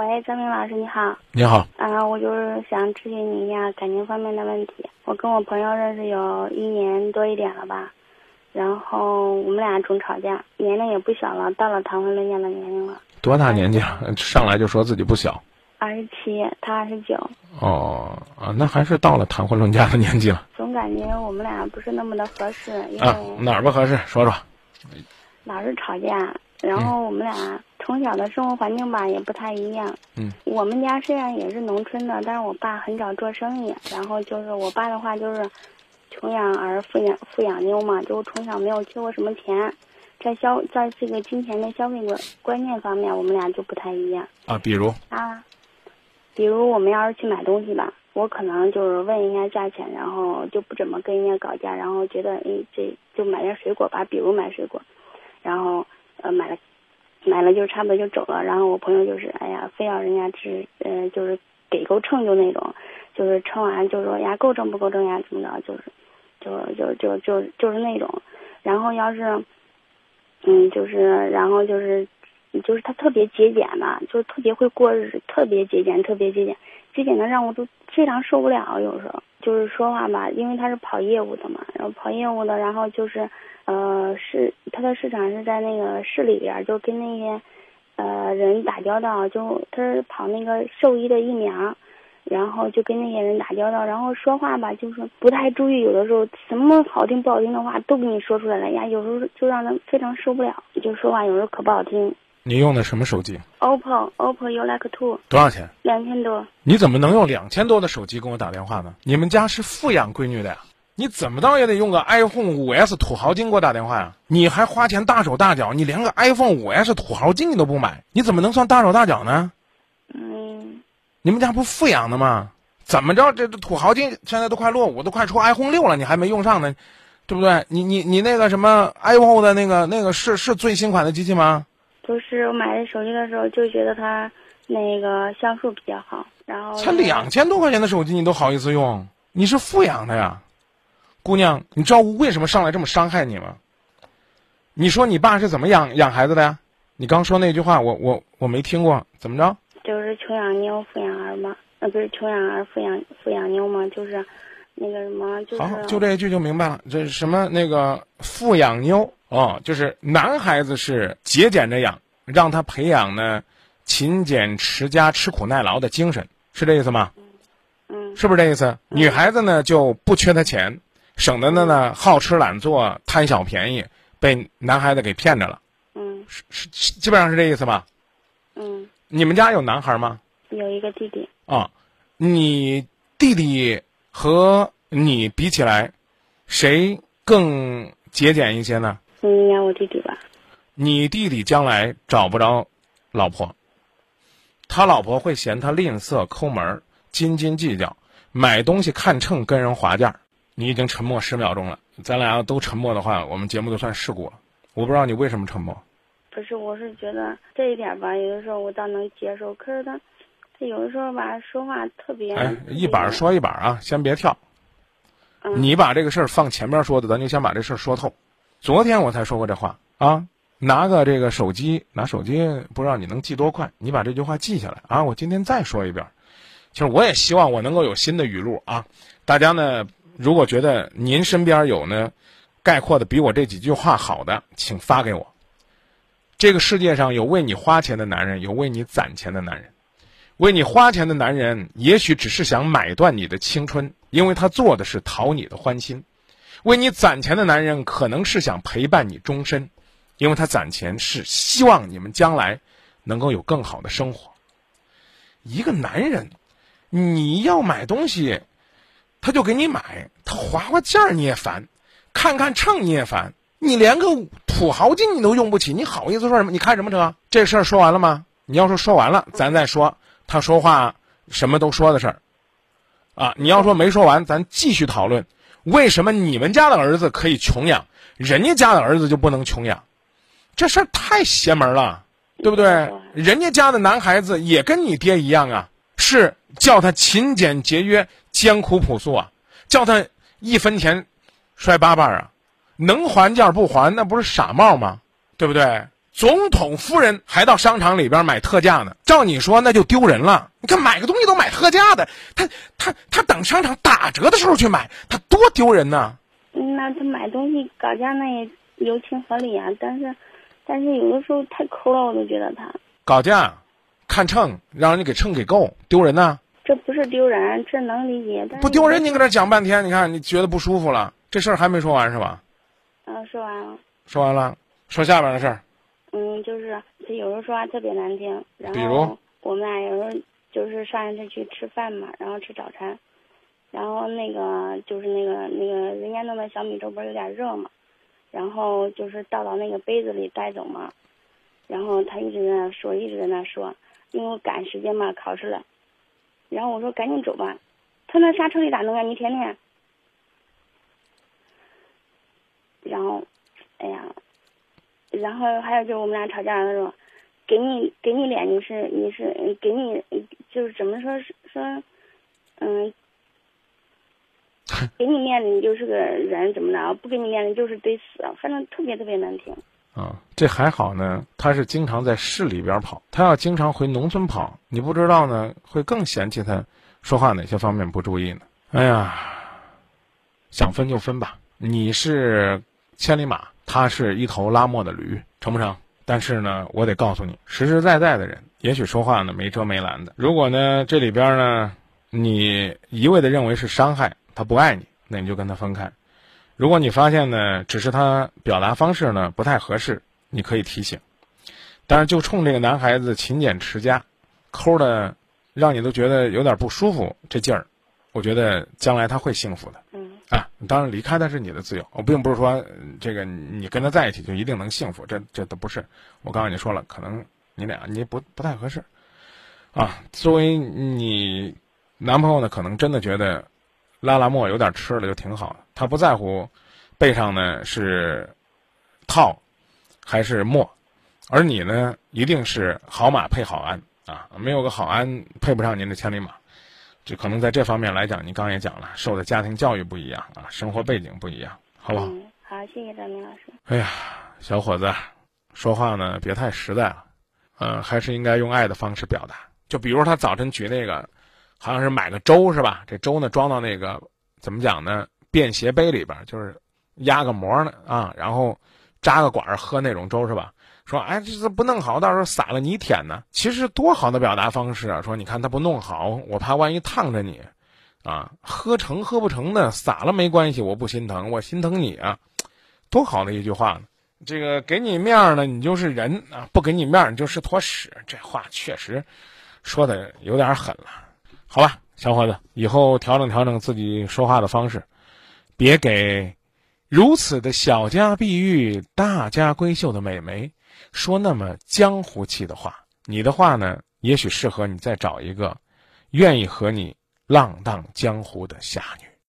喂，张明老师你好。你好。啊，我就是想咨询你一下感情方面的问题。我跟我朋友认识有一年多一点了吧，然后我们俩总吵架，年龄也不小了，到了谈婚论嫁的年龄了。多大年纪了？上来就说自己不小。二十七，他二十九。哦啊，那还是到了谈婚论嫁的年纪了。总感觉我们俩不是那么的合适，因为哪儿不合适？说说。老是吵架，然后我们俩从小的生活环境吧也不太一样。嗯。我们家虽然也是农村的，但是我爸很早做生意，然后就是我爸的话就是穷养儿富养富养妞嘛，就从小没有缺过什么钱，在消在这个金钱的消费观观念方面，我们俩就不太一样。啊，比如。啊。比如我们要是去买东西吧，我可能就是问一下价钱，然后就不怎么跟人家搞价，然后觉得哎这就买点水果吧，比如买水果，然后呃买了买了就差不多就走了，然后我朋友就是哎呀非要人家是呃就是给够秤就那种，就是称完就说呀够称不够称呀怎么着就是就就就就就是那种，然后要是嗯就是然后就是。就是他特别节俭嘛，就是特别会过日子，特别节俭，特别节俭，节俭的让我都非常受不了。有时候就是说话吧，因为他是跑业务的嘛，然后跑业务的，然后就是呃市他的市场是在那个市里边，就跟那些呃人打交道，就他是跑那个兽医的疫苗，然后就跟那些人打交道，然后说话吧，就是不太注意，有的时候什么好听不好听的话都给你说出来了呀，有时候就让人非常受不了，就说话有时候可不好听。你用的什么手机？OPPO OPPO U Like Two。多少钱？两千多。你怎么能用两千多的手机跟我打电话呢？你们家是富养闺女的呀？你怎么着也得用个 iPhone 五 S 土豪金给我打电话呀？你还花钱大手大脚，你连个 iPhone 五 S 土豪金你都不买，你怎么能算大手大脚呢？嗯。你们家不富养的吗？怎么着？这土豪金现在都快落伍，都快出 iPhone 六了，你还没用上呢，对不对？你你你那个什么 iPhone 的那个那个是是最新款的机器吗？不是我买这手机的时候就觉得它那个像素比较好，然后才两千多块钱的手机你都好意思用？你是富养的呀，姑娘，你知道为什么上来这么伤害你吗？你说你爸是怎么养养孩子的呀？你刚说那句话我我我没听过，怎么着？就是穷养妞富养儿嘛，呃不是穷养儿富养富养妞嘛，就是那个什么就是好就这一句就明白了，这是什么那个富养妞。哦，就是男孩子是节俭着养，让他培养呢勤俭持家、吃苦耐劳的精神，是这意思吗？嗯，是不是这意思？女孩子呢就不缺他钱，省得呢呢好吃懒做、贪小便宜，被男孩子给骗着了。嗯，是是，基本上是这意思吧？嗯，你们家有男孩吗？有一个弟弟。啊，你弟弟和你比起来，谁更节俭一些呢？应该我弟弟吧？你弟弟将来找不着老婆，他老婆会嫌他吝啬、抠门、斤斤计较，买东西看秤跟人划价。你已经沉默十秒钟了，咱俩都沉默的话，我们节目就算事故了。我不知道你为什么沉默。不是，我是觉得这一点吧，有的时候我倒能接受。可是他，他有的时候吧，说话特别……哎，一板说一板啊，先别跳。嗯。你把这个事儿放前面说的，咱就先把这事儿说透。昨天我才说过这话啊，拿个这个手机，拿手机不知道你能记多快，你把这句话记下来啊。我今天再说一遍，其实我也希望我能够有新的语录啊。大家呢，如果觉得您身边有呢，概括的比我这几句话好的，请发给我。这个世界上有为你花钱的男人，有为你攒钱的男人。为你花钱的男人，也许只是想买断你的青春，因为他做的是讨你的欢心。为你攒钱的男人，可能是想陪伴你终身，因为他攒钱是希望你们将来能够有更好的生活。一个男人，你要买东西，他就给你买，他划划价你也烦，看看秤你也烦，你连个土豪金你都用不起，你好意思说什么？你看什么车？这事儿说完了吗？你要说说完了，咱再说他说话什么都说的事儿，啊，你要说没说完，咱继续讨论。为什么你们家的儿子可以穷养，人家家的儿子就不能穷养？这事儿太邪门了，对不对？人家家的男孩子也跟你爹一样啊，是叫他勤俭节约、艰苦朴素啊，叫他一分钱摔八瓣啊，能还价不还，那不是傻帽吗？对不对？总统夫人还到商场里边买特价呢，照你说那就丢人了。你看买个东西都买特价的，他他他等商场打折的时候去买，他多丢人呢。那他买东西搞价那也有情合理啊，但是但是有的时候太抠了，我都觉得他搞价，看秤，让人家给秤给够，丢人呢。这不是丢人，这能理解。不丢人，你搁这讲半天，你看你觉得不舒服了，这事儿还没说完是吧？嗯，说完了。说完了，说下边的事儿。嗯，就是他有时候说话特别难听，然后我们俩有时候就是上一次去吃饭嘛，然后吃早餐，然后那个就是那个那个人家弄的小米粥不是有点热嘛，然后就是倒到那个杯子里带走嘛，然后他一直在那说，一直在那说，因为我赶时间嘛，考试了，然后我说赶紧走吧，他那刹车里咋弄啊？你舔舔。然后，哎呀，然后还有就是我们俩吵架的时候，给你给你脸你是你是嗯给你就是怎么说是说，嗯，给你面子你就是个人怎么着？不给你面子就是得死，反正特别特别难听。啊，这还好呢，他是经常在市里边跑，他要经常回农村跑，你不知道呢，会更嫌弃他说话哪些方面不注意呢？哎呀，想分就分吧，你是千里马，他是一头拉磨的驴，成不成？但是呢，我得告诉你，实实在在的人，也许说话呢没遮没拦的。如果呢这里边呢，你一味的认为是伤害，他不爱你，那你就跟他分开。如果你发现呢，只是他表达方式呢不太合适，你可以提醒。但是就冲这个男孩子勤俭持家，抠的让你都觉得有点不舒服，这劲儿，我觉得将来他会幸福的。当然离开他是你的自由，我并不是说这个你跟他在一起就一定能幸福，这这都不是。我刚才你说了，可能你俩你不不太合适，啊，作为你男朋友呢，可能真的觉得拉拉磨有点吃了就挺好的，他不在乎背上呢是套还是磨，而你呢一定是好马配好鞍啊，没有个好鞍配不上您的千里马。这可能在这方面来讲，你刚刚也讲了，受的家庭教育不一样啊，生活背景不一样，好不好？嗯，好，谢谢张明老师。哎呀，小伙子，说话呢别太实在了，呃，还是应该用爱的方式表达。就比如他早晨举那个，好像是买个粥是吧？这粥呢装到那个怎么讲呢？便携杯里边，就是压个膜呢啊，然后扎个管儿喝那种粥是吧？说哎，这这不弄好，到时候撒了你舔呢。其实多好的表达方式啊！说你看他不弄好，我怕万一烫着你，啊，喝成喝不成的，撒了没关系，我不心疼，我心疼你啊，多好的一句话呢！这个给你面儿呢，你就是人啊；不给你面儿，你就是坨屎。这话确实说的有点狠了，好吧，小伙子，以后调整调整自己说话的方式，别给如此的小家碧玉、大家闺秀的美眉说那么江湖气的话。你的话呢，也许适合你再找一个愿意和你浪荡江湖的侠女。